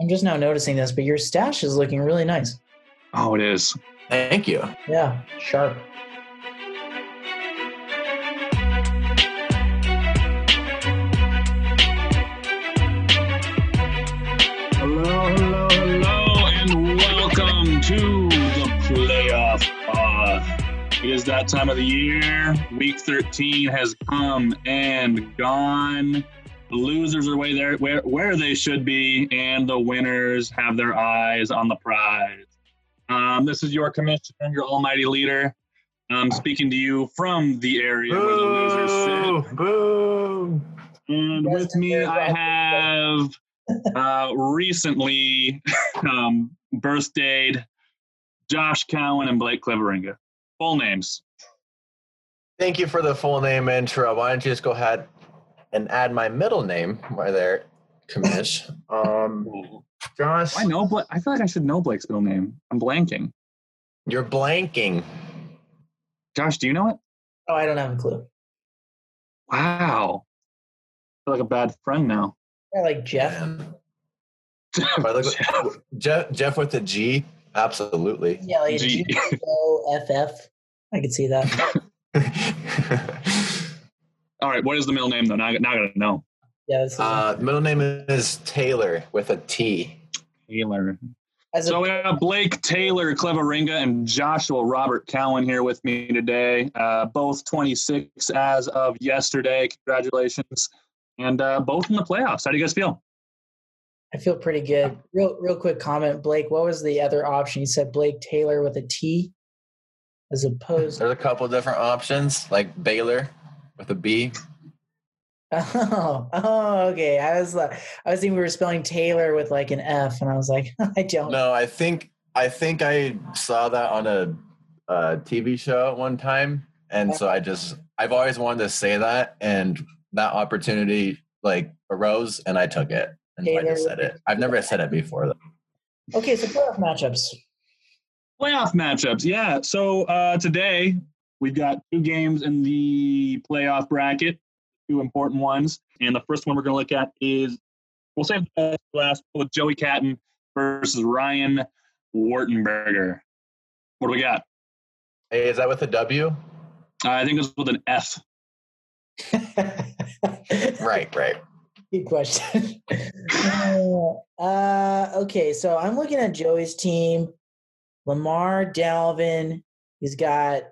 I'm just now noticing this, but your stash is looking really nice. Oh, it is. Thank you. Yeah, sharp. Hello, hello, hello, and welcome to the playoff pod. It is that time of the year. Week 13 has come and gone. The losers are way there where, where they should be, and the winners have their eyes on the prize. Um, this is your commissioner, your almighty leader. I'm speaking to you from the area where the losers sit. Boo! And with me, I have uh, recently um, birthdayed Josh Cowan and Blake Cleveringa. Full names. Thank you for the full name intro. Why don't you just go ahead and add my middle name right there, commish. Um, Josh, I know, but I feel like I should know Blake's middle name. I'm blanking. you're blanking. Josh, do you know it? Oh, I don't have a clue. Wow. I feel like a bad friend now. I like Jeff. Man. If I look- Jeff, Jeff with a G, absolutely. Yeah, like G. G O F F. I could see that. All right, what is the middle name though? Now, I- now I gotta know. Yeah, uh, middle name is Taylor with a T. Taylor. as a, So we have Blake Taylor, Cleveringa, and Joshua Robert Cowan here with me today. Uh, both 26 as of yesterday. Congratulations. And uh, both in the playoffs. How do you guys feel? I feel pretty good. Real, real quick comment, Blake. What was the other option? You said Blake Taylor with a T, as opposed. There's a couple different options, like Baylor with a B. Oh, oh, okay. I was like, I was thinking we were spelling Taylor with like an F, and I was like, I don't. No, I think I think I saw that on a, a TV show at one time, and so I just I've always wanted to say that, and that opportunity like arose, and I took it, and I just said it. I've never said it before though. Okay, so playoff matchups. Playoff matchups. Yeah. So uh, today we've got two games in the playoff bracket, two important ones. And the first one we're going to look at is we'll save the last with Joey Catton versus Ryan Wartenberger. What do we got? Hey, is that with a W? Uh, I think it's with an F. Right, right. Good question. uh, okay, so I'm looking at Joey's team. Lamar Dalvin. He's got,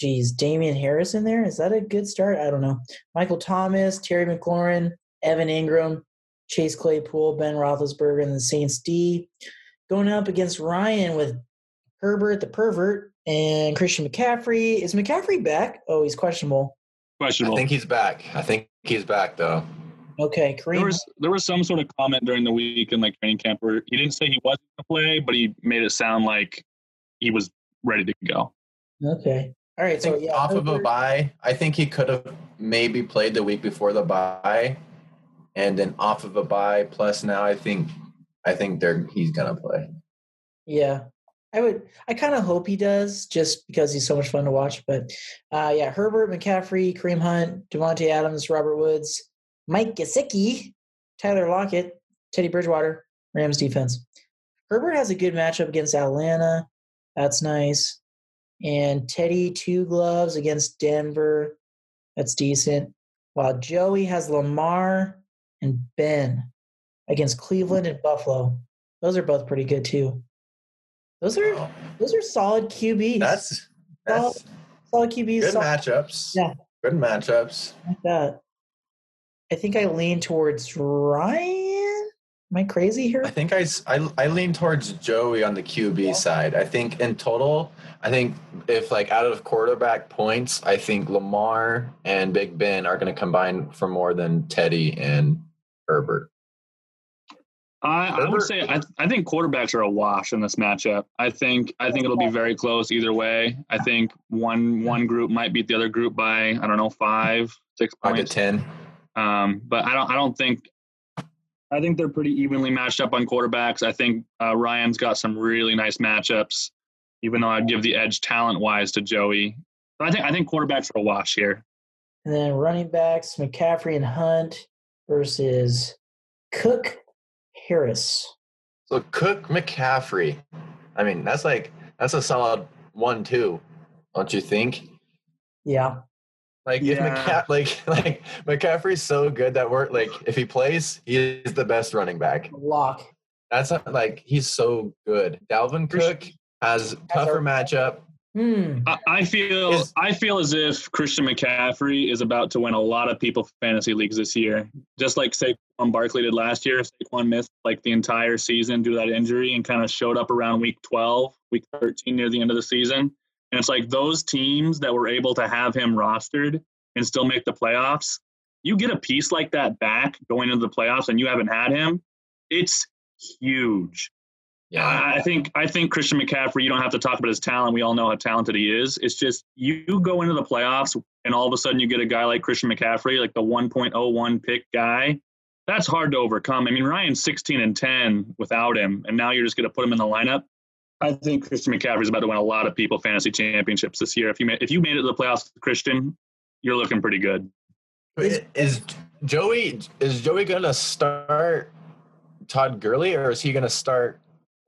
geez, Damien Harris in there. Is that a good start? I don't know. Michael Thomas, Terry McLaurin, Evan Engram, Chase Claypool, Ben Roethlisberger, and the Saints D. Going up against Ryan with Herbert the pervert and Christian McCaffrey. Is McCaffrey back? Oh, he's questionable. Questionable. I think he's back. I think he's back though. Okay, there Kareem. was there was some sort of comment during the week in like training camp where he didn't say he wasn't going to play, but he made it sound like he was ready to go. Okay. All right. So yeah, off of a bye, I think he could have maybe played the week before the bye, and then off of a bye. Plus now, I think I think they're he's gonna play. Yeah. I would I kind of hope he does just because he's so much fun to watch. But uh yeah, Herbert, McCaffrey, Kareem Hunt, Davante Adams, Robert Woods, Mike Gesicki, Tyler Lockett, Teddy Bridgewater, Rams defense. Herbert has a good matchup against Atlanta. That's nice. And Teddy two gloves against Denver. That's decent. While Joey has Lamar and Ben against Cleveland and Buffalo. Those are both pretty good too. Those are Oh, those are solid QBs. that's that's solid QBs. good solid matchups. Yeah. good matchups. like that. I think I lean towards Ryan. Am I crazy here? I think I I lean towards Joey on the QB side. I think in total, I think if like out of quarterback points, I think Lamar and Big Ben are going to combine for more than Teddy and Herbert. I, I would say I, I think quarterbacks are a wash in this matchup. I think I think it'll be very close either way. I think one one group might beat the other group by I don't know five to points. ten. Um, but I don't I don't think I think they're pretty evenly matched up on quarterbacks. I think uh, Ryan's got some really nice matchups, even though I'd give the edge talent wise to Joey. But I think I think quarterbacks are a wash here. And then running backs, McCaffrey and Hunt versus Cook Harris. So Cook McCaffrey. I mean, that's like that's a solid one two, don't you think? Yeah. Like if Yeah. McCa- like like McCaffrey's so good that we're like if he plays, he is the best running back. Lock. That's not, like he's so good. Dalvin Cook has tougher matchup. Hmm. I, I feel Is- I feel as if Christian McCaffrey is about to win a lot of people fantasy leagues this year, just like Saquon Barkley did last year. Saquon missed like the entire season due to that injury and kind of showed up around week 12, week 13 near the end of the season. And it's like those teams that were able to have him rostered and still make the playoffs. You get a piece like that back going into the playoffs, and you haven't had him. It's huge. I I think I think Christian McCaffrey. You don't have to talk about his talent. We all know how talented he is. It's just you go into the playoffs and all of a sudden you get a guy like Christian McCaffrey, like the 1.01 pick guy. That's hard to overcome. I mean, Ryan's 16 and 10 without him, and now you're just going to put him in the lineup. I think Christian McCaffrey is about to win a lot of people fantasy championships this year. If you ma- if you made it to the playoffs, Christian, you're looking pretty good. Is, is Joey is Joey gonna start Todd Gurley or is he gonna start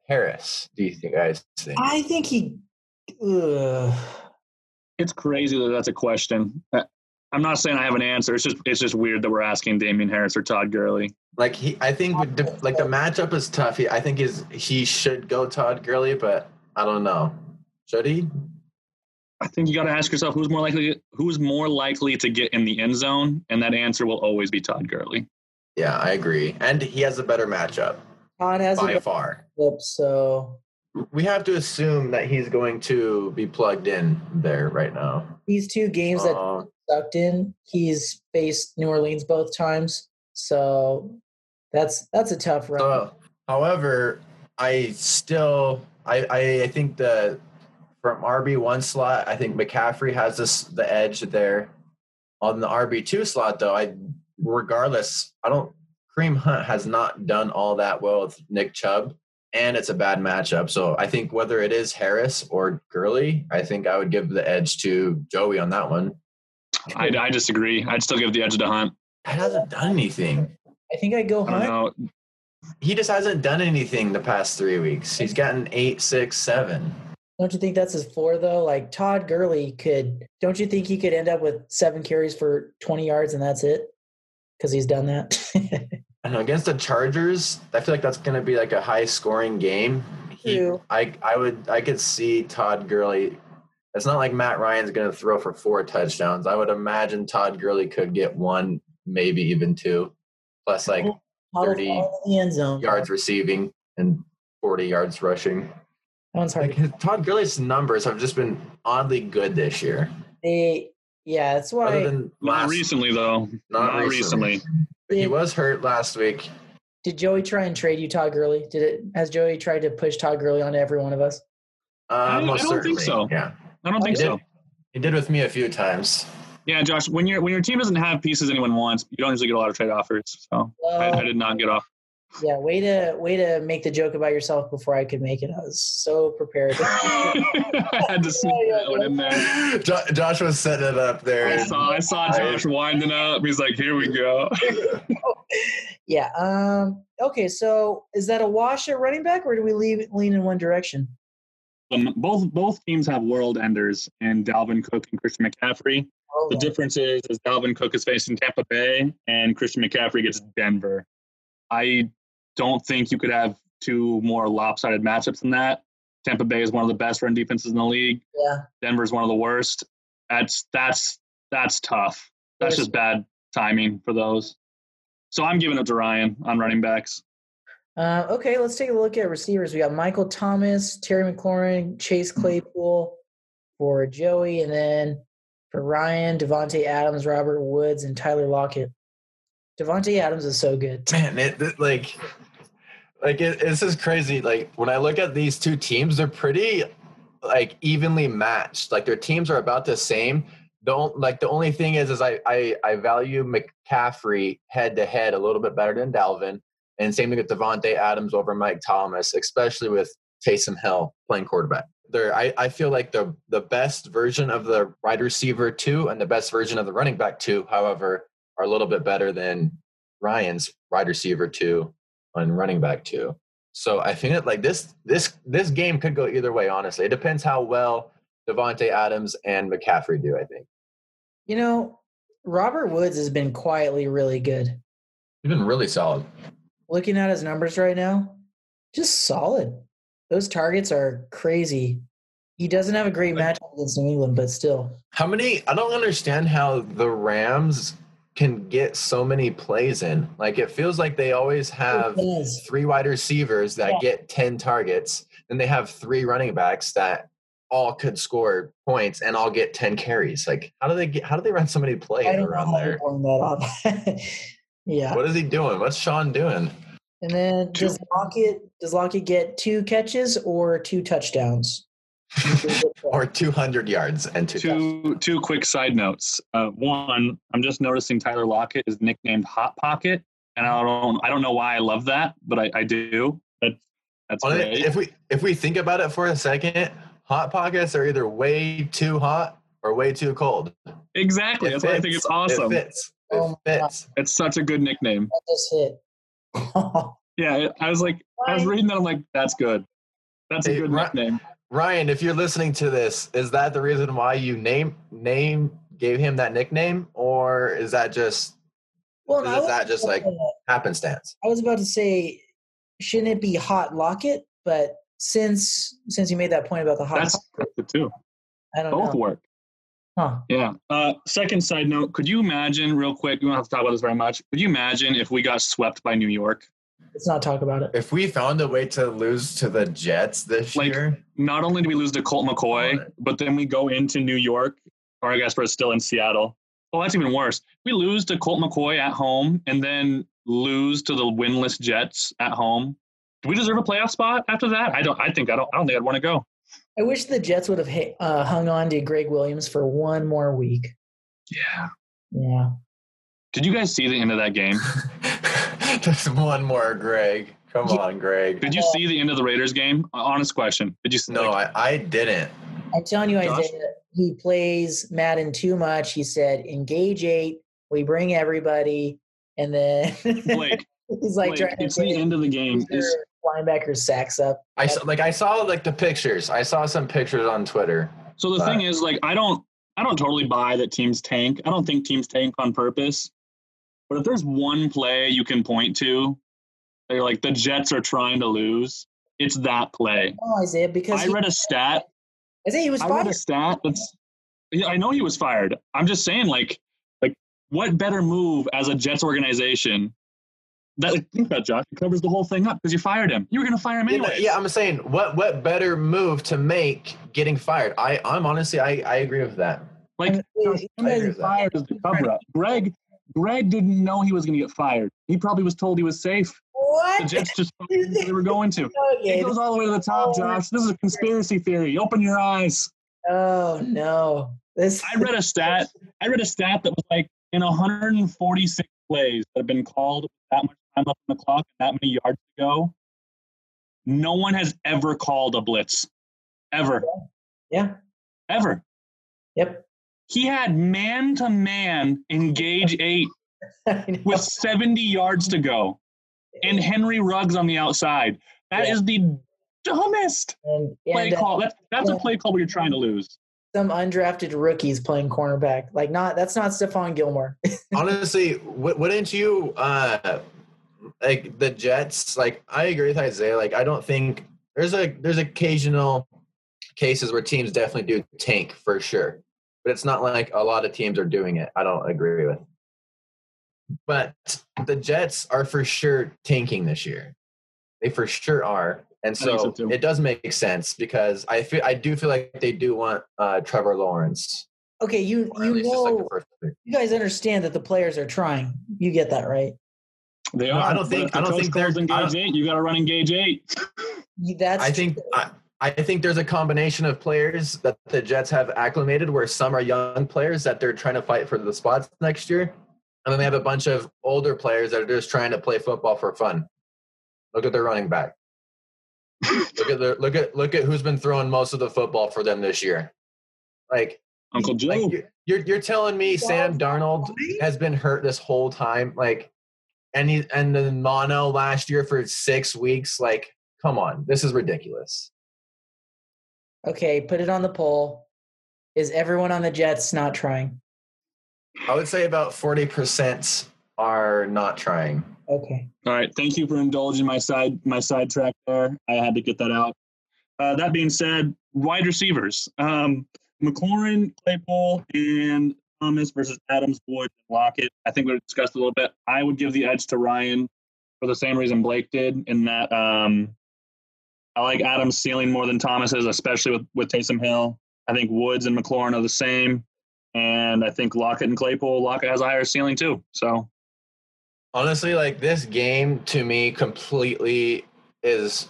Harris? Do you think guys think? I think he. Uh, It's crazy that that's a question. I'm not saying I have an answer. It's just it's just weird that we're asking Damien Harris or Todd Gurley. Like he, I think the- like the matchup is tough. He, I think is he should go Todd Gurley, but I don't know. Should he? I think you got to ask yourself who's more likely who's more likely to get in the end zone, and that answer will always be Todd Gurley. Yeah, I agree. And he has a better matchup Todd has by a far. clip, so We have to assume that he's going to be plugged in there right now. these two games that Um, sucked in, he's faced New Orleans both times. So that's that's a tough run. So, however, I still I, I I think the from RB one slot, I think McCaffrey has this the edge there. On the RB two slot, though, I regardless, I don't. Kareem Hunt has not done all that well with Nick Chubb, and it's a bad matchup. So I think whether it is Harris or Gurley, I think I would give the edge to Joey on that one. I, I disagree. I'd still give the edge to Hunt. That hasn't done anything. I think I go I don't Hunt. know. He just hasn't done anything the past three weeks. He's gotten eight, six, seven. Don't you think that's his floor though? Like Todd Gurley could. Don't you think he could end up with seven carries for twenty yards and that's it? Because he's done that. I know against the Chargers, I feel like that's going to be like a high scoring game. He, True. I I would I could see Todd Gurley. It's not like Matt Ryan's going to throw for four touchdowns. I would imagine Todd Gurley could get one, maybe even two, plus like 30 fall in the end zone. yards receiving and forty yards rushing. That one's hard. Like Todd Gurley's numbers have just been oddly good this year. They, yeah, that's Other why. than Not last, recently though. not, Not recently. recently. But he was hurt last week. Did Joey try and trade you Todd Gurley? Did it? Has Joey tried to push Todd Gurley onto every one of us? Uh, I- I don't think so. Yeah, I don't think he did. so. He did with me a few times. Yeah, Josh. When your when your team doesn't have pieces anyone wants, you don't usually get a lot of trade offers. So I, I did not get off. Yeah, way to way to make the joke about yourself before I could make it. I was so prepared. I had to sneak that one in there. Jo- Josh was setting it up there. I saw I saw Josh winding up. He's like, "Here we go." yeah. Um. Okay. So is that a wash at running back, or do we leave lean in one direction? Um, both both teams have world enders in Dalvin Cook and Christian McCaffrey. Hold The difference is, is Dalvin Cook is facing Tampa Bay and Christian McCaffrey gets Denver. I don't think you could have two more lopsided matchups than that. Tampa Bay is one of the best run defenses in the league. Yeah. Denver's one of the worst. That's that's that's tough. That's just bad timing for those. So I'm giving it to Ryan on running backs. Uh, okay, let's take a look at receivers. We got Michael Thomas, Terry McLaurin, Chase Claypool for Joey, and then for Ryan, Davante Adams, Robert Woods, and Tyler Lockett. Davante Adams is so good. Man, it, it- like, like it, this is crazy. Like when I look at these two teams, they're pretty like evenly matched. Like their teams are about the same. Don't like the only thing is, is I I, I value McCaffrey head to head a little bit better than Dalvin, and same thing with Davante Adams over Mike Thomas, especially with Taysom Hill playing quarterback. They're, I, I feel like the the best version of the wide receiver two and the best version of the running back two, however, are a little bit better than Ryan's wide receiver two and running back two. So I think that like this this this game could go either way. Honestly, it depends how well Davante Adams and McCaffrey do. I think You know, Robert Woods has been quietly really good. he's been really solid. Looking at his numbers right now, just solid. Those targets are crazy. He doesn't have a great matchup against New England, but still. How many? I don't understand how the Rams can get so many plays in. Like it feels like they always have three wide receivers that Yeah. get 10 targets. Then they have three running backs that all could score points and all get 10 carries. Like how do they get how do they run so many plays I around there? that off. yeah. What is he doing? What's Sean doing? And then does Lockett does Lockett get two catches or two touchdowns? Or 200 yards and two. Two two quick side notes. Uh, one, I'm just noticing Tyler Lockett is nicknamed Hot Pocket, and I don't I don't know why I love that, but I, I do. That's that's On it- great. If we if we think about it for a second, hot pockets are either way too hot or way too cold. exactly. It That's why I think it's awesome. It fits. It Oh fits. It's such a good nickname. That just hit. Yeah, I was like, I was reading that. I'm like, that's good. That's a good Ri- nickname. Ryan, if you're listening to this, is that the reason why you name name gave him that nickname, or is that just well, Is was, that just like- happenstance? I was about to say, shouldn't it be Hot Lockett? But since since you made that point about the hot, That's good too. I don't Both know. work. Huh. Yeah. Uh, second side note: Could you imagine, real quick? We don't have to talk about this very much. Could you imagine if we got swept by New York? Let's not talk about it. If we found a way to lose to the Jets this Like- year, Not only do we lose to Colt McCoy, but then we go into New York, or I guess we're still in Seattle. Oh, that's even worse. We lose to Colt McCoy at home, and then lose to the winless Jets at home. Do we deserve a playoff spot after that? I don't. I think I don't. I don't think I'd want to go. I wish the Jets would have ha- uh, hung on to Gregg Williams for one more week. Yeah. Yeah. Did you guys see the end of that game? just one more, Greg. Come Yeah. on, Greg. Did you see the end of the Raiders game? Honest question. Did you see? No, like, I, I didn't. I'm telling you, Josh? Isaiah, he plays Madden too much. He said, engage eight. We bring everybody. And then Blake, he's like Blake, trying to it's the end of the game. their Is linebacker sacks up. I saw, like I saw like the pictures. I saw some pictures on Twitter. so the But- thing is, like, I don't, I don't totally buy that teams tank. I don't think teams tank on purpose. But if there's one play you can point to, they're like the Jets are trying to lose. It's that play. Oh, Isaiah, because I he, read a stat. Isaiah, he was I read fired. a stat that's. Yeah, I know he was fired. I'm just saying, like, like what better move as a Jets organization? That like, think about Josh. It covers the whole thing up because you fired him. You were going to fire him anyway. yeah, I'm saying what what better move to make getting fired? I I'm honestly I I agree with that. Like And Josh, he- him I agree with that. fired is the cover up. Greg, Greg didn't know he was going to get fired. He probably was told he was safe. What? The Jets just fired him because they were going to. It goes all the way to the top, oh Josh. This is a conspiracy theory. Open your eyes. Oh no. This I read a stat. I read a stat that was like in 146 plays that have been called that much time left on the clock and that many yards to go. No one has ever called a blitz, ever, Yeah. ever. Yep. He had man to man engage eight with 70 yards to go and Henry Ruggs on the outside. That Yeah. is the dumbest and, play and, uh, call. That's, that's a play call where you're trying to lose. some undrafted rookies playing cornerback. Like not that's not Stephon Gilmore. Honestly, wouldn't you uh like the Jets? Like I agree with Isaiah. Like I don't think there's a there's occasional cases where teams definitely do tank for sure, but it's not like a lot of teams are doing it. I don't agree with. But the Jets are for sure tanking this year. They for sure are. And so so it does make sense because I feel I do feel like they do want uh, Trevor Lawrence. Okay, you you least just like the know first pick. you guys understand that the players are trying. You get that right? They No, are. I don't think- I don't think they're- calls I engage eight. You got to run engage eight. You, that's I think I, I think there's a combination of players that the Jets have acclimated where some are young players that they're trying to fight for the spots next year. And then they have a bunch of older players that are just trying to play football for fun. Look at their running back. look at the look at look at who's been throwing most of the football for them this year. Like, Uncle Joe. like you're, you're you're telling me Sam Darnold has been hurt this whole time, like, and he and then mono last year for six weeks, like come on, this is ridiculous. Okay, put it on the poll. Is everyone on the Jets not trying? I would say about 40% are not trying. Okay. All right. Thank you for indulging my side my sidetrack there. I had to get that out. Uh, that being said, wide receivers. Um, McLaurin, Claypool, and Thomas versus Adams, Wood, and Lockett. I think we discussed a little bit. I would give the edge to Ryan for the same reason Blake did, in that um, I like Adams' ceiling more than Thomas's, especially with, with Taysom Hill. I think Woods and McLaurin are the same. And I think Lockett and Claypool, Lockett has a higher ceiling too. So Honestly, like this game to me completely is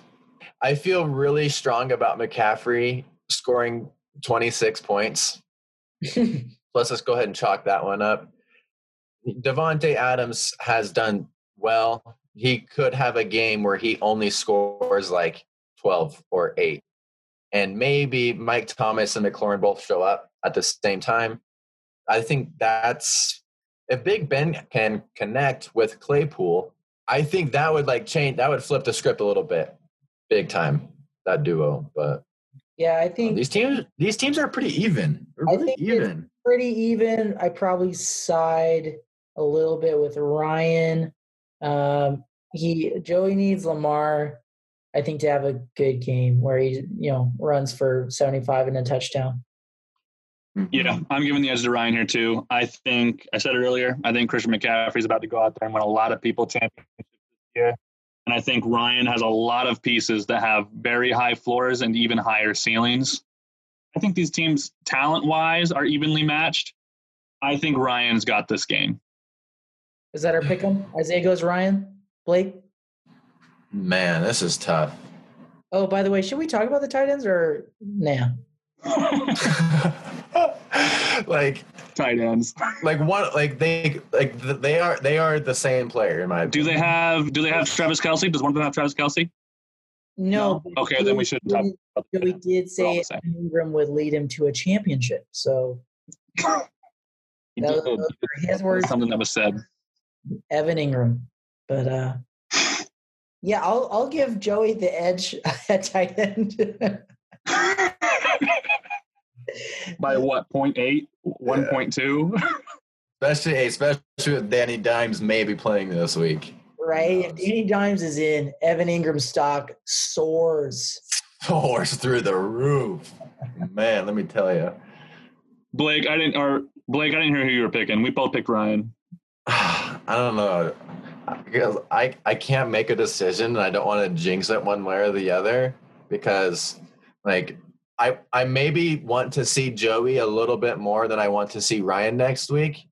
I feel really strong about McCaffrey scoring 26 points. Plus, let's just go ahead and chalk that one up. Davante Adams has done well. He could have a game where he only scores like 12 or 8. And maybe Mike Thomas and McLaurin both show up at the same time. I think that's if Big Ben can connect with Claypool, I think that would like change that would flip the script a little bit. Big time. That duo. But yeah, I think these teams these teams are pretty even. They're I really think even. pretty even. I probably side a little bit with Ryan. Um, he Joey needs Lamar, I think, to have a good game where he you know runs for seventy five and a touchdown. Mm-hmm. Yeah, I'm giving the edge to Ryan here too. I think I said it earlier. I think Christian McCaffrey's about to go out there and win a lot of people championships this year, and I think Ryan has a lot of pieces that have very high floors and even higher ceilings. I think these teams, talent wise, are evenly matched. I think Ryan's got this game. Is that our pick 'em? Isaiah goes Ryan, Blake. Man, this is tough. Oh, by the way, should we talk about the tight ends or nah? like Tight ends. like one like they like they are they are the same player in my Do they have Do they have Travis Kelce? Does one of them have Travis Kelce? No. No? Okay, then we shouldn't talk Joey- about Joey that. did say. Engram would lead him to a championship. So He that was, did. his words, Something that was said. Evan Engram. But uh yeah, I'll I'll give Joey the edge at tight end. By what? 0.8? 1.2? especially especially with Danny Dimes maybe playing this week. right? If Danny Dimes is in, Evan Engram's stock soars. Horse through the roof. Man, let me tell you. Blake, I didn't, or Blake, I didn't hear who you were picking. We both picked Ryan. I don't know. Because I, I can't make a decision and I don't want to jinx it one way or the other because like I I maybe want to see Joey a little bit more than I want to see Ryan next week.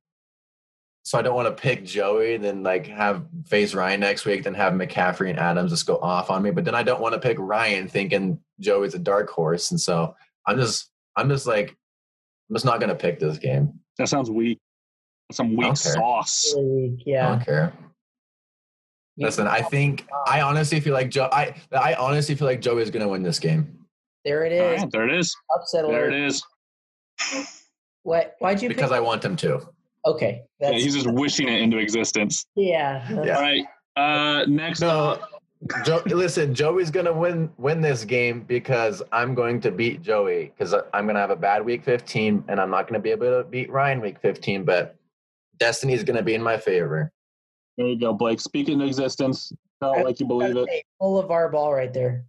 So I don't want to pick Joey, then like have face Ryan next week, then have McCaffrey and Adams just go off on me. But then I don't want to pick Ryan thinking Joey's a dark horse. And so I'm just I'm just like I'm just not gonna pick this game. That sounds weak. Some weak Okay. sauce. Really, I Yeah. don't care. Listen, I think I honestly feel like Joe. I I honestly feel like Joey is going to win this game There it All is. right, there it is. Upset There it is. What? Why'd you because pick? I want him to. okay. Yeah, he's just wishing it into existence. yeah. Yeah. All right. Uh, next No, Joe. Listen, Joey's going to win win this game because I'm going to beat Joey because I'm going to have a bad week 15 and I'm not going to be able to beat Ryan week 15. But destiny is going to be in my favor. There you go, Blake. Speak into existence. It like you believe it. Hey, full of our ball right there.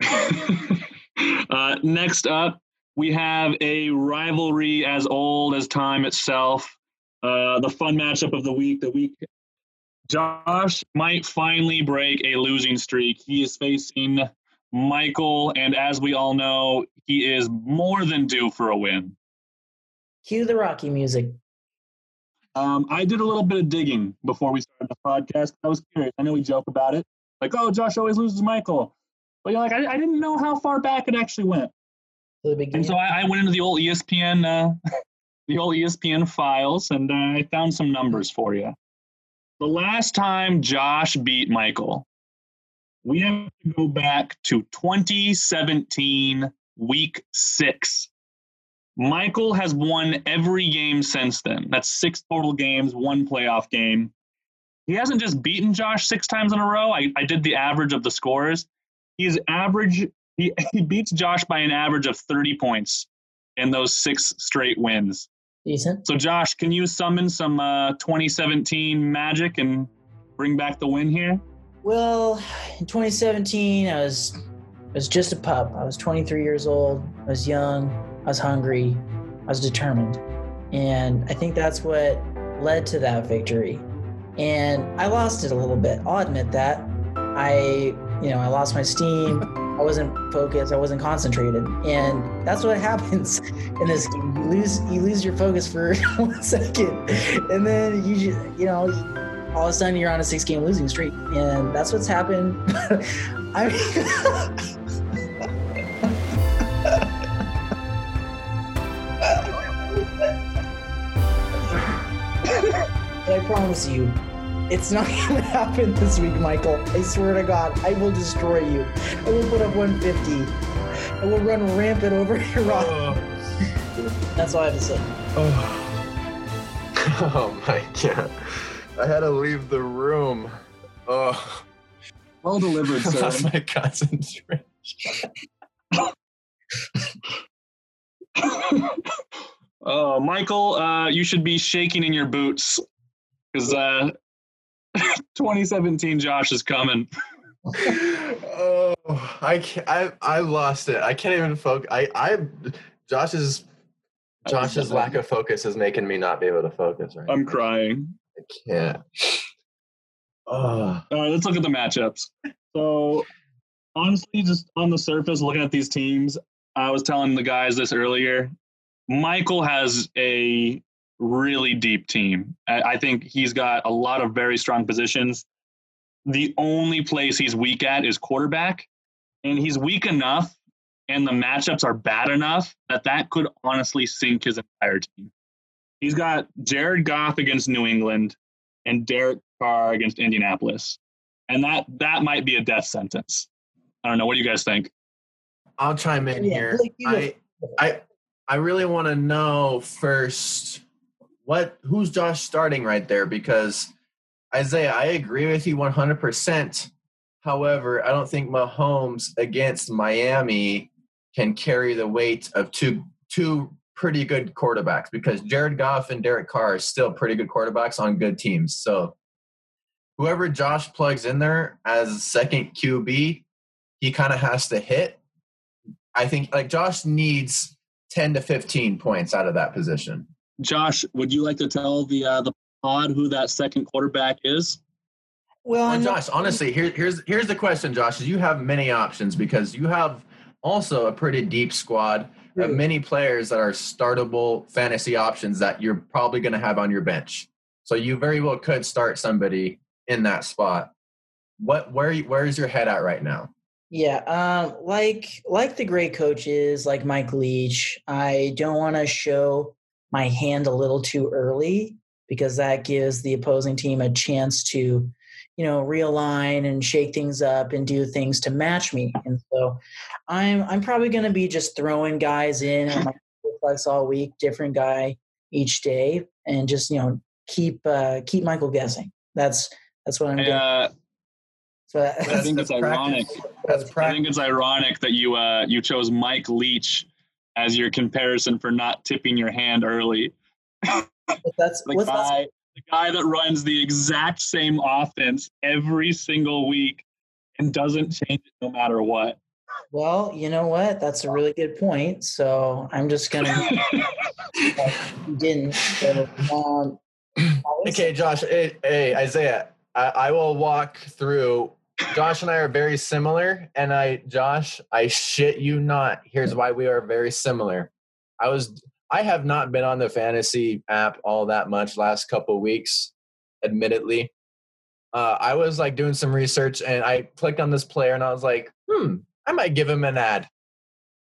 uh, next up, we have a rivalry as old as time itself. Uh, the fun matchup of the week. The week Josh might finally break a losing streak. He is facing Michael, and as we all know, he is more than due for a win. Cue the Rocky music. Um, I did a little bit of digging before we started the podcast. I was curious. I know we joke about it, like, "Oh, Josh always loses Michael," but you're like, I, I didn't know how far back it actually went. And so I, I went into the old ESPN, uh, the old ESPN files, and uh, I found some numbers for you. The last time Josh beat Michael, we have to go back to 2017, week six. Michael has won every game since then. That's six total games, one playoff game. He hasn't just beaten Josh six times in a row. I, I did the average of the scores. He's average. He, he beats Josh by an average of 30 points in those six straight wins. Decent. So, Josh, can you summon some uh, 2017 magic and bring back the win here? Well, in 2017, I was I was just a pup. I was 23 years old. I was young. I was hungry. I was determined, and I think that's what led to that victory. And I lost it a little bit. I'll admit that. I, you know, I lost my steam. I wasn't focused. I wasn't concentrated, and that's what happens in this game. You lose, you lose your focus for one second, and then you, just, you know, all of a sudden you're on a six-game losing streak, and that's what's happened. I But promise you, it's not gonna happen this week, Michael. I swear to God, I will destroy you. I will put up 150. I will run rampant over your rock. That's all I have to say. Oh. oh my god. I had to leave the room. Oh, Well delivered, sir. lost my concentration. oh, Michael, uh, you should be shaking in your boots because uh, 2017 Josh is coming. oh, I can't, I I lost it. I can't even focus. I I Josh's Josh's lack of focus is making me not be able to focus right. I'm crying. I can't. Oh, All right, let's look at the matchups. So, honestly, just on the surface, looking at these teams, I was telling the guys this earlier. Michael has a really deep team. I I think he's got a lot of very strong positions. The only place he's weak at is quarterback, and he's weak enough, and the matchups are bad enough that that could honestly sink his entire team. He's got Jared Goff against New England and Derek Carr against Indianapolis, and that that might be a death sentence. I don't know. What do you guys think? I'll chime in Yeah, here. Blake, you go I I I really want to know first what who's Josh starting right there because Isaiah, I agree with you 100%. However, I don't think Mahomes against Miami can carry the weight of two two pretty good quarterbacks because Jared Goff and Derek Carr are still pretty good quarterbacks on good teams. So whoever Josh plugs in there as second QB, he kind of has to hit. I think like Josh needs 10 to 15 points out of that position. Josh, would you like to tell the uh, the pod who that second quarterback is? Well, Well, Josh, honestly, here, here's here's the question, Josh. Is you have many options because you have also a pretty deep squad of many players that are startable fantasy options that you're probably going to have on your bench. So you very well could start somebody in that spot. What where where is your head at right now? Yeah, um, like like the great coaches, like Mike Leach, I don't want to show my hand a little too early because that gives the opposing team a chance to, you know, realign and shake things up and do things to match me. And so, I'm I'm probably going to be just throwing guys in on my flex all week, different guy each day, and just you know keep uh, keep Michael guessing. That's that's what I'm doing. Uh, So I think it's That's ironic. That's I think it's ironic that you uh, you chose Mike Leach as your comparison for not tipping your hand early. that's The what's that's guy, the guy that runs the exact same offense every single week and doesn't change it no matter what. Well, you know what? That's a really good point. So I'm just gonna didn't. So, um, Okay, Josh. Hey, hey Isaiah. I, I will walk through. Josh and I are very similar, and I, Josh, I shit you not. Here's why we are very similar. I was, I have not been on the fantasy app all that much last couple weeks, admittedly. Uh, I was like doing some research, and I clicked on this player, and I was like, hmm, I might give him an ad.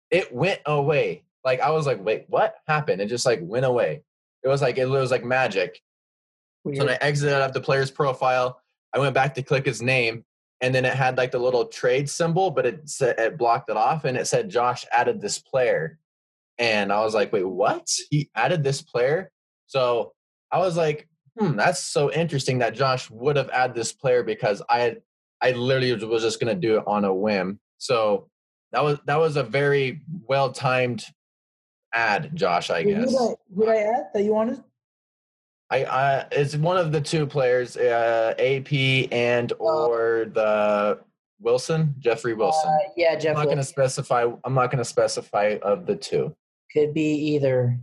It went away. Like I was like, wait, what happened? It just like went away. It was like it was like magic. So then I exited out of the player's profile. I went back to click his name, and then it had like the little trade symbol, but it it blocked it off, and it said Josh added this player, and I was like, wait, what? He added this player? So I was like, hmm, that's so interesting that Josh would have added this player because I I literally was just gonna do it on a whim. So that was that was a very well timed ad, Josh. I guess. did I, I add that you wanted? I, I it's one of the two players, uh, AP and or the Wilson, Jeffrey Wilson. Uh, yeah, Jeff I'm not going to specify. I'm not going to specify of the two. could be either.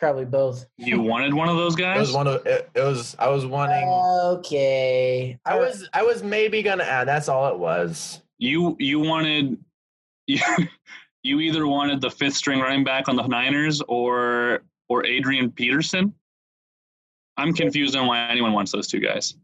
Probably both. You wanted one of those guys. It guys? was one of. It, it was. I was wanting. Okay. I was. I was maybe going to add. That's all it was. you you wanted you, you either wanted the fifth string running back on the Niners or or Adrian Peterson. I'm confused on why anyone wants those two guys.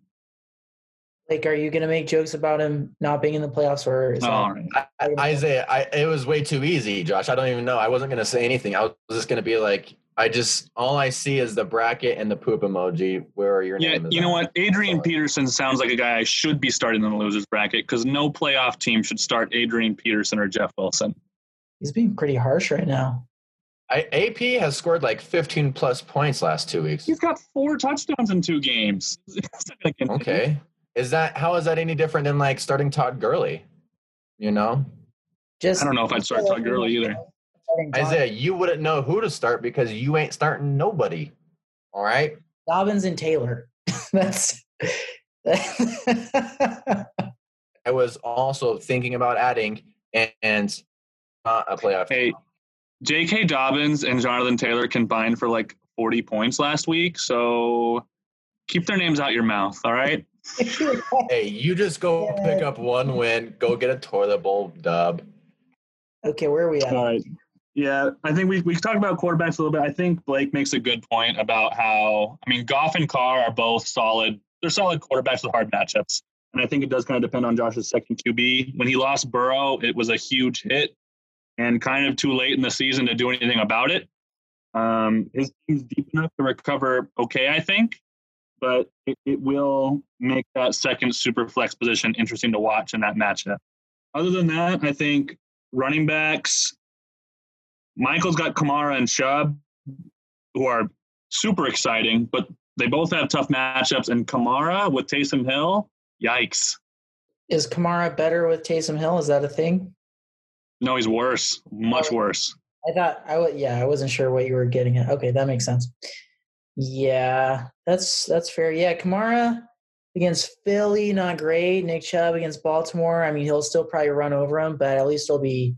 like. Are you gonna make jokes about him not being in the playoffs, or is Oh, that- all right. I, I- Isaiah, I, it was way too easy, Josh. I don't even know. I wasn't going to say anything. I was just going to be like, I just all I see is the bracket and the poop emoji. Where are your Yeah, name is. you know what? Adrian Peterson sounds like a guy I should be starting in the losers bracket because no playoff team should start Adrian Peterson or Jeff Wilson. he's being pretty harsh right now? I, AP has scored like 15 plus points last two weeks. He's got four touchdowns in two games. It's not gonna continue. Okay. Is that how is that any different than like starting Todd Gurley? You know, Just I don't know if I'd start Todd Gurley either. Isaiah, you wouldn't know who to start because you ain't starting nobody. All right. Dobbins and Taylor. That's. I was also thinking about adding and, and not a playoff. Hey, J.K. Dobbins and Jonathan Taylor combined for like 40 points last week. So keep their names out your mouth. All right. Hey, you just go pick up one win, go get a toilet bowl dub. okay, where are we at? All right. Yeah, I think we we can talk about quarterbacks a little bit. I think Blake makes a good point about how I mean Goff and Carr are both solid. They're solid quarterbacks with hard matchups, and I think it does kind of depend on Josh's second QB. When he lost Burrow, it was a huge hit, and kind of too late in the season to do anything about it. Um, his team's deep enough to recover okay, I think, but it, it will make that second super flex position interesting to watch in that matchup. Other than that, I think running backs. Michael's got Kamara and Chubb, who are super exciting, but they both have tough matchups. And Kamara with Taysom Hill, yikes! Is Kamara better with Taysom Hill? Is that a thing? No, he's worse, much worse. I thought I would. Yeah, I wasn't sure what you were getting at. Okay, that makes sense. Yeah, that's that's fair. Yeah, Kamara against Philly, not great. Nick Chubb against Baltimore. I mean, he'll still probably run over him, but at least it'll be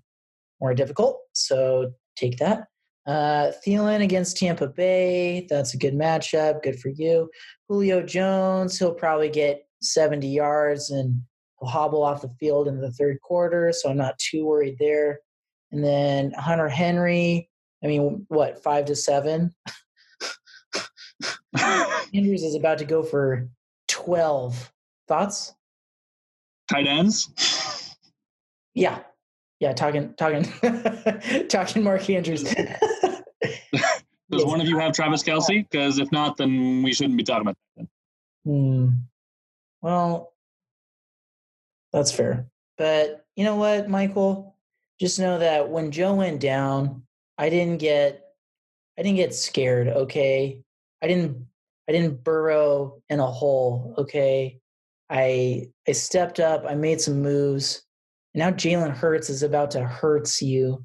more difficult. So take that. Uh, Thielen against Tampa Bay. That's a good matchup. Good for you. Julio Jones. He'll probably get 70 yards and hobble off the field in the third quarter. So I'm not too worried there. And then Hunter Henry. I mean, what five to seven? Andrews is about to go for 12. Thoughts? Tight ends. Yeah. Yeah, talking talking talking Mark Andrews. Does one of you have Travis Kelce? Because if not, then we shouldn't be talking about that. Hmm. Well, that's fair. But you know what, Michael? Just know that when Joe went down, I didn't get I didn't get scared, okay? I didn't I didn't burrow in a hole, okay? I I stepped up, I made some moves. And now Jalen Hurts is about to hurts you.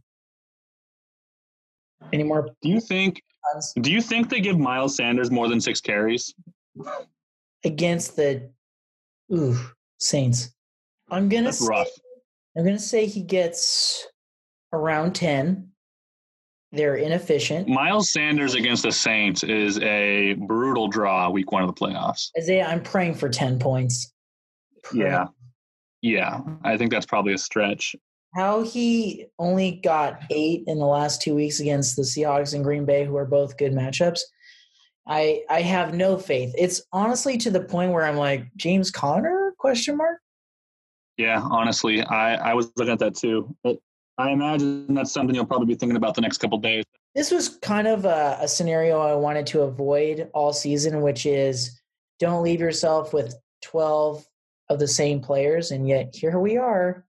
Any more Do you think? Do you think they give Miles Sanders more than six carries? against the ooh Saints? I'm gonna That's say, rough. I'm gonna say he gets around ten. They're inefficient. Miles Sanders against the Saints is a brutal draw week one of the playoffs. Isaiah, I'm praying for ten points. Yeah. Yeah. I think that's probably a stretch. How he only got eight in the last two weeks against the Seahawks and Green Bay, who are both good matchups. I I have no faith. It's honestly to the point where I'm like James Conner question mark. Yeah, honestly, I, I was looking at that too. But I imagine that's something you'll probably be thinking about the next couple days. This was kind of a, a scenario I wanted to avoid all season, which is don't leave yourself with 12 of the same players. And yet here we are.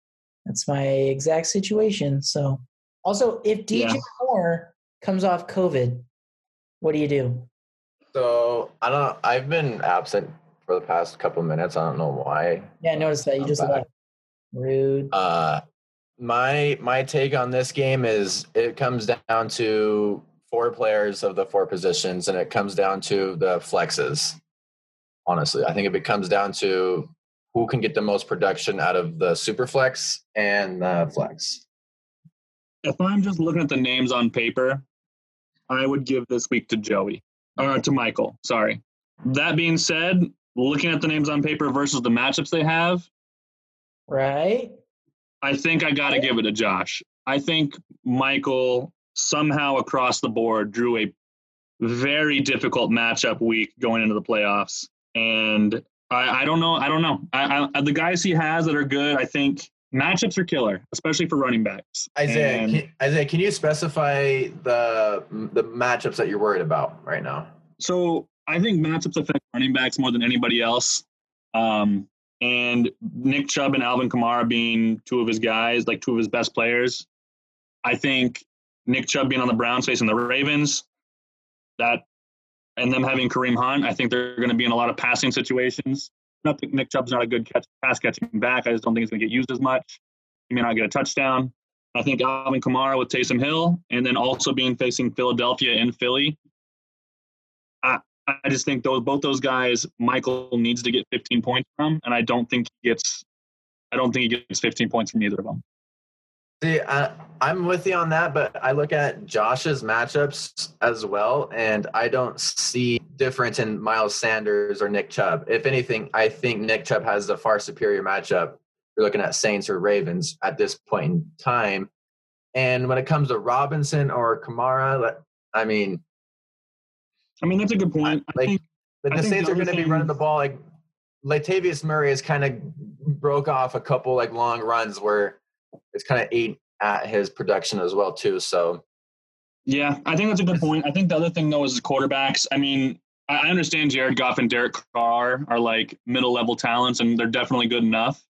That's my exact situation. So, also, if DJ Yeah. Moore comes off COVID, what do you do? So I don't. I've been absent for the past couple minutes. I don't know why. Yeah, I noticed that you I'm just left. Rude. Uh, my my take on this game is it comes down to four players of the four positions, and it comes down to the flexes. Honestly, I think if it comes down to who can get the most production out of the super flex and the flex. If I'm just looking at the names on paper, I would give this week to Joey or to Michael. Sorry. That being said, looking at the names on paper versus the matchups they have, Right? I think I got to give it to Josh. I think Michael somehow across the board drew a very difficult matchup week going into the playoffs, and I, I don't know. I don't know. I, I, the guys he has that are good, I think matchups are killer, especially for running backs. Isaiah, And can, Isaiah, can you specify the the matchups that you're worried about right now? so I think matchups affect running backs more than anybody else. Um, and Nick Chubb and Alvin Kamara being two of his guys, like two of his best players. I think Nick Chubb being on the Browns facing the Ravens, that and them having Kareem Hunt, I think they're going to be in a lot of passing situations. Not that Nick Chubb's not a good catch, pass catching back. I just don't think he's going to get used as much. He may not get a touchdown. I think Alvin Kamara with Taysom Hill, and then also being facing Philadelphia and Philly. I, I just think those both those guys, Michael needs to get 15 points from, and I don't think he gets. I don't think he gets 15 points from either of them. See, I, I'm with you on that, but I look at Josh's matchups as well, and I don't see difference in Miles Sanders or Nick Chubb. If anything, I think Nick Chubb has the far superior matchup. You're looking at Saints or Ravens at this point in time. And when it comes to Robinson or Kamara, I mean, I mean, that's a good point. I like think, the, I the think Saints the are going to be running the ball. Like Latavius Murray has kind of broke off a couple like long runs where it's kind of ate at his production as well too. So yeah, I think that's a good point. I think the other thing though is quarterbacks. I mean, I I understand Jared Goff and Derek Carr are like middle level talents, and they're definitely good enough.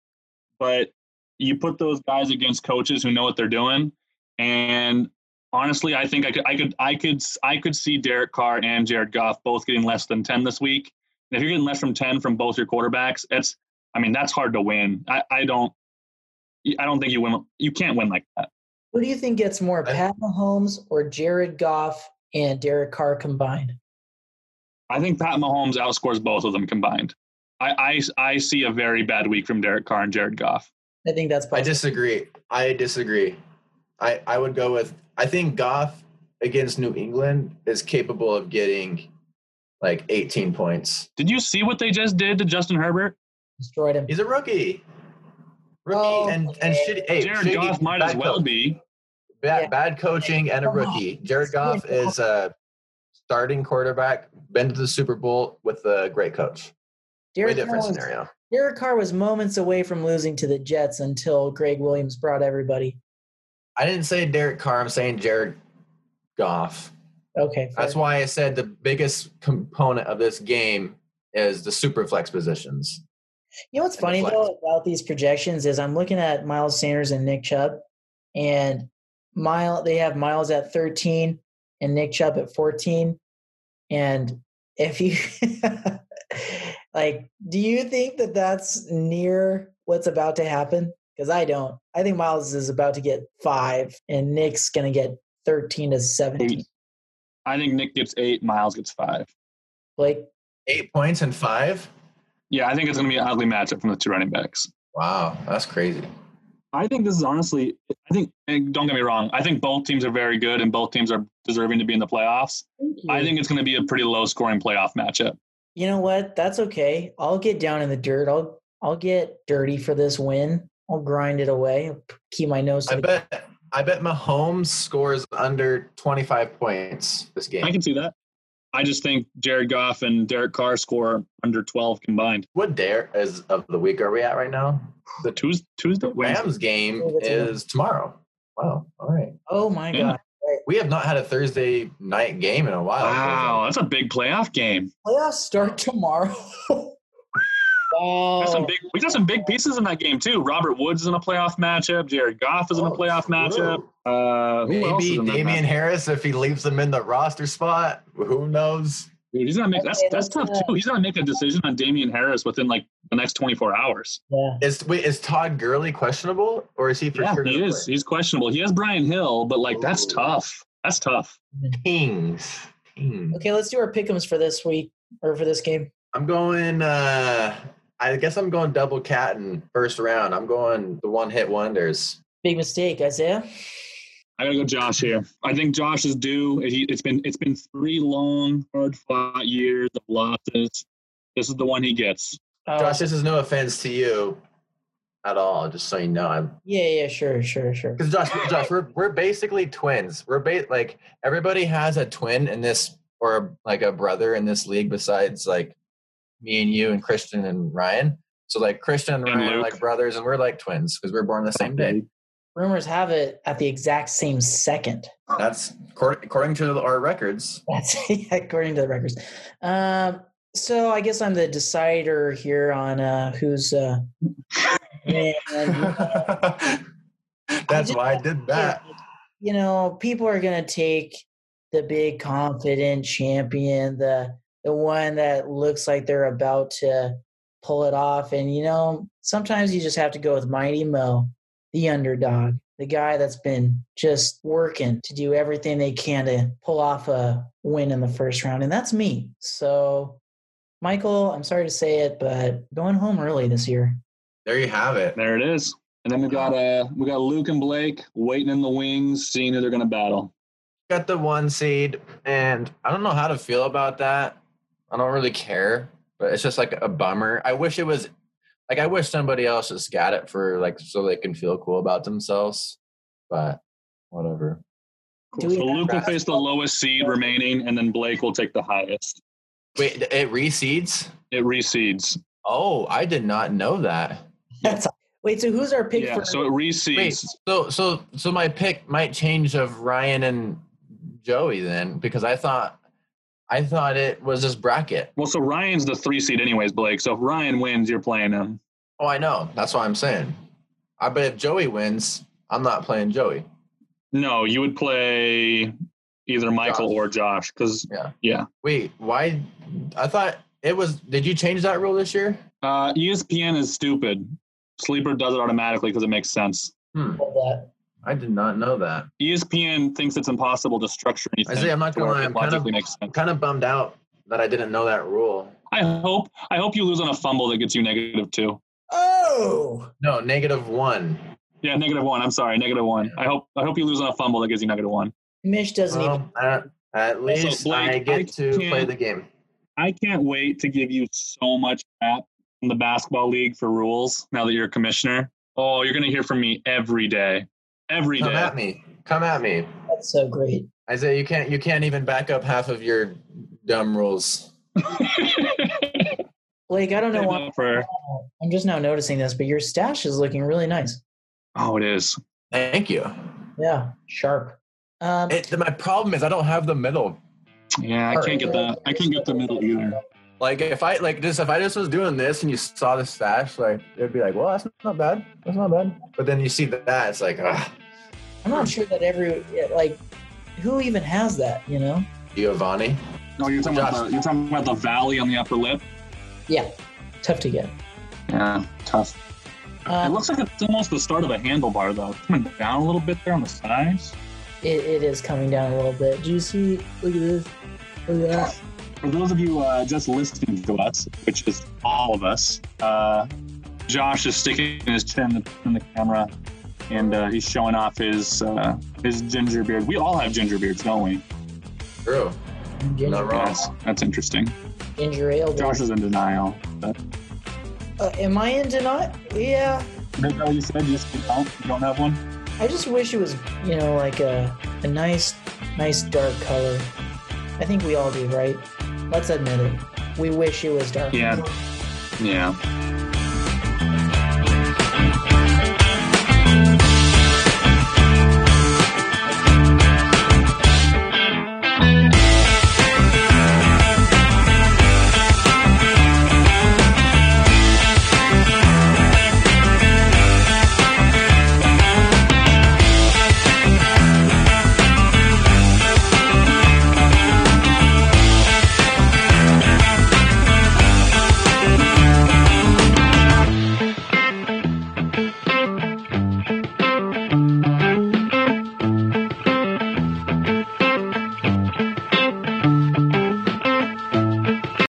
But you put those guys against coaches who know what they're doing, and honestly, I think I could, I could, I could, I could see Derek Carr and Jared Goff both getting less than ten this week. And if you're getting less from ten from both your quarterbacks, it's, I mean, that's hard to win. I, I don't, I don't think you win. You can't win like that. Who do you think gets more, Pat Mahomes or Jared Goff and Derek Carr combined? I think Pat Mahomes outscores both of them combined. I, I, I see a very bad week from Derek Carr and Jared Goff. I think that's I disagree. I disagree. I, I would go with I think Goff against New England is capable of getting like 18 points. Did you see what they just did to Justin Herbert? destroyed him. He's a rookie. Rookie Oh, and and shitty. Hey, Jared shitty- Goff might as well coach. be. Bad, Yeah. bad coaching and a rookie. Jared Jared Goff is a starting quarterback, been to the Super Bowl with a great coach. Way Derek Carr, different was, scenario. Derek Carr was moments away from losing to the Jets until Gregg Williams brought everybody. I didn't say Derek Carr. I'm saying Jared Goff. Okay. That's why I said the biggest component of this game is the super flex positions. You know what's funny though about these projections is I'm looking at Miles Sanders and Nick Chubb, and Mile they have Miles at 13 and Nick Chubb at 14. And if you like, do you think that that's near what's about to happen? Because I don't. I think Miles is about to get five, and Nick's gonna get 13 to 17. Eight. I think Nick gets eight, Miles gets five. Like, Eight points and five? Yeah, I think it's going to be an ugly matchup from the two running backs. Wow, that's crazy. I think this is honestly, I think, and don't get me wrong, I think both teams are very good and both teams are deserving to be in the playoffs. I think it's going to be a pretty low scoring playoff matchup. you know what? That's okay. I'll get down in the dirt. I'll I'll get dirty for this win. I'll grind it away. I'll keep my nose to I the bet I bet Mahomes scores under 25 points this game. I can see that. I just think Jared Goff and Derek Carr score under 12 combined. what dare is of the week are we at right now? The Tuesday, Tuesday, Wednesday. Rams game Oh, that's is tomorrow. Wow. All right. Oh my Yeah. god. We have not had a Thursday night game in a while. Wow, that's a big playoff game. Playoffs start tomorrow. Got some oh, big, we got some big pieces in that game too. Robert Woods is in a playoff matchup. Jared Goff is in a Oh, playoff true. matchup. Uh, who else is Maybe Damien? Harris if he leaves them in the roster spot. Who knows? Dude, he's gonna make that's that's tough too. He's gonna make a decision on Damien Harris within like the next 24 hours. Yeah. Is wait is Todd Gurley questionable or is he for yeah, sure? he gonna is. play? He's questionable. He has Brian Hill, but like that's tough. That's tough. Kings. Kings. Okay, let's do our pickums for this week or for this game. I'm going. uh I guess I'm going double cat in first round. I'm going the one hit wonders. Big mistake, Isaiah. I gotta go Josh here. I think Josh is due. It's been it's been three long, hard fought years of losses. This is the one he gets. Oh, Josh, this is no offense to you at all. Just so you know, I'm yeah, yeah, sure, sure, sure. because Josh, Josh, we're we're basically twins. We're ba- like everybody has a twin in this or like a brother in this league besides like me and you and Christian and Ryan. So like Christian and And Ryan are like brothers, and we're like twins because we're born the same day. Rumors have it at the exact same second. That's according, according to our records. That's according to the records. Um, so I guess I'm the decider here on uh, who's. Uh, and, That's just- why I did that. You know, people are gonna take the big confident champion, the the one that looks like they're about to pull it off. And you know, sometimes you just have to go with Mighty Mo, the underdog, the guy that's been just working to do everything they can to pull off a win in the first round, and that's me. So, Michael, I'm sorry to say it, but going home early this year. There you have it. There it is. And then we got uh we got Luke and Blake waiting in the wings, seeing who they're gonna battle. Got the one seed, and I don't know how to feel about that. I don't really care, but it's just like a bummer. I wish it was like I wish somebody else just got it for like so they can feel cool about themselves. But whatever. Cool. So have Luke will face the lowest seed remaining, and then Blake will take the highest. Wait, it reseeds? It reseeds. Oh, I did not know that. That's wait. So who's our pick Yeah, for? so it reseeds. Wait, so so so my pick might change of Ryan and Joey then because I thought I thought it was this bracket. Well, so Ryan's the three seed, anyways, Blake. So if Ryan wins, you're playing him. Oh, I know. That's what I'm saying. I bet if Joey wins, I'm not playing Joey. No, you would play either Michael Josh. or Josh because Yeah. Yeah. Wait, why? I thought it was. Did you change that rule this year? uh, ESPN is stupid. Sleeper does it automatically because it makes sense. Hmm. Love that. I did not know that. ESPN thinks it's impossible to structure anything. Isaiah, I'm not gonna lie, I'm kind of- logically makes I'm sense. kind of bummed out that I didn't know that rule. I hope I hope you lose on a fumble that gets you negative two. Oh, No, negative one. Yeah, negative one. I'm sorry, negative one. I hope I hope you lose on a fumble that gives you negative one. Mitch doesn't even. Well, at, at least Blake, I get I to play the game. I can't wait to give you so much crap in the basketball league for rules now that you're a commissioner. Oh, you're gonna hear from me every day. Every Come day. at me. Come at me. That's so great. Isaiah, you can't you can't even back up half of your dumb rules. Blake, I don't know why. For- I'm just now noticing this, but your stash is looking really nice. oh, it is. Thank you. Yeah, sharp. Um, It, my problem is I don't have the middle. Yeah, I can't get that. I can't get the middle either. Like if I like just if I just was doing this and you saw the stash, like it'd be like, well, that's not bad. That's not bad. But then you see that, it's like, ah, I'm not sure that every like who even has that. You know? Giovanni. No, you're talking, about the, you're talking about the valley on the upper lip. Yeah, tough to get. Yeah, tough. it Um, looks like it's almost the start of a handlebar, though. Coming down a little bit there on the sides. it, it is coming down a little bit. Do you see? Look at this. Look at that. For those of you uh, just listening to us, which is all of us, uh, Josh is sticking his chin in the camera, and uh, he's showing off his uh, his ginger beard. We all have ginger beards, don't we? True. Ginger, Not wrong. That's, that's interesting. ginger ale. Josh is in denial. But Uh, am I in denial? Yeah. is that what you said? You just don't, you don't have one? I just wish it was, you know, like a a nice, nice dark color. I think we all do, right? Let's admit it. We wish it was dark. Yeah. Yeah.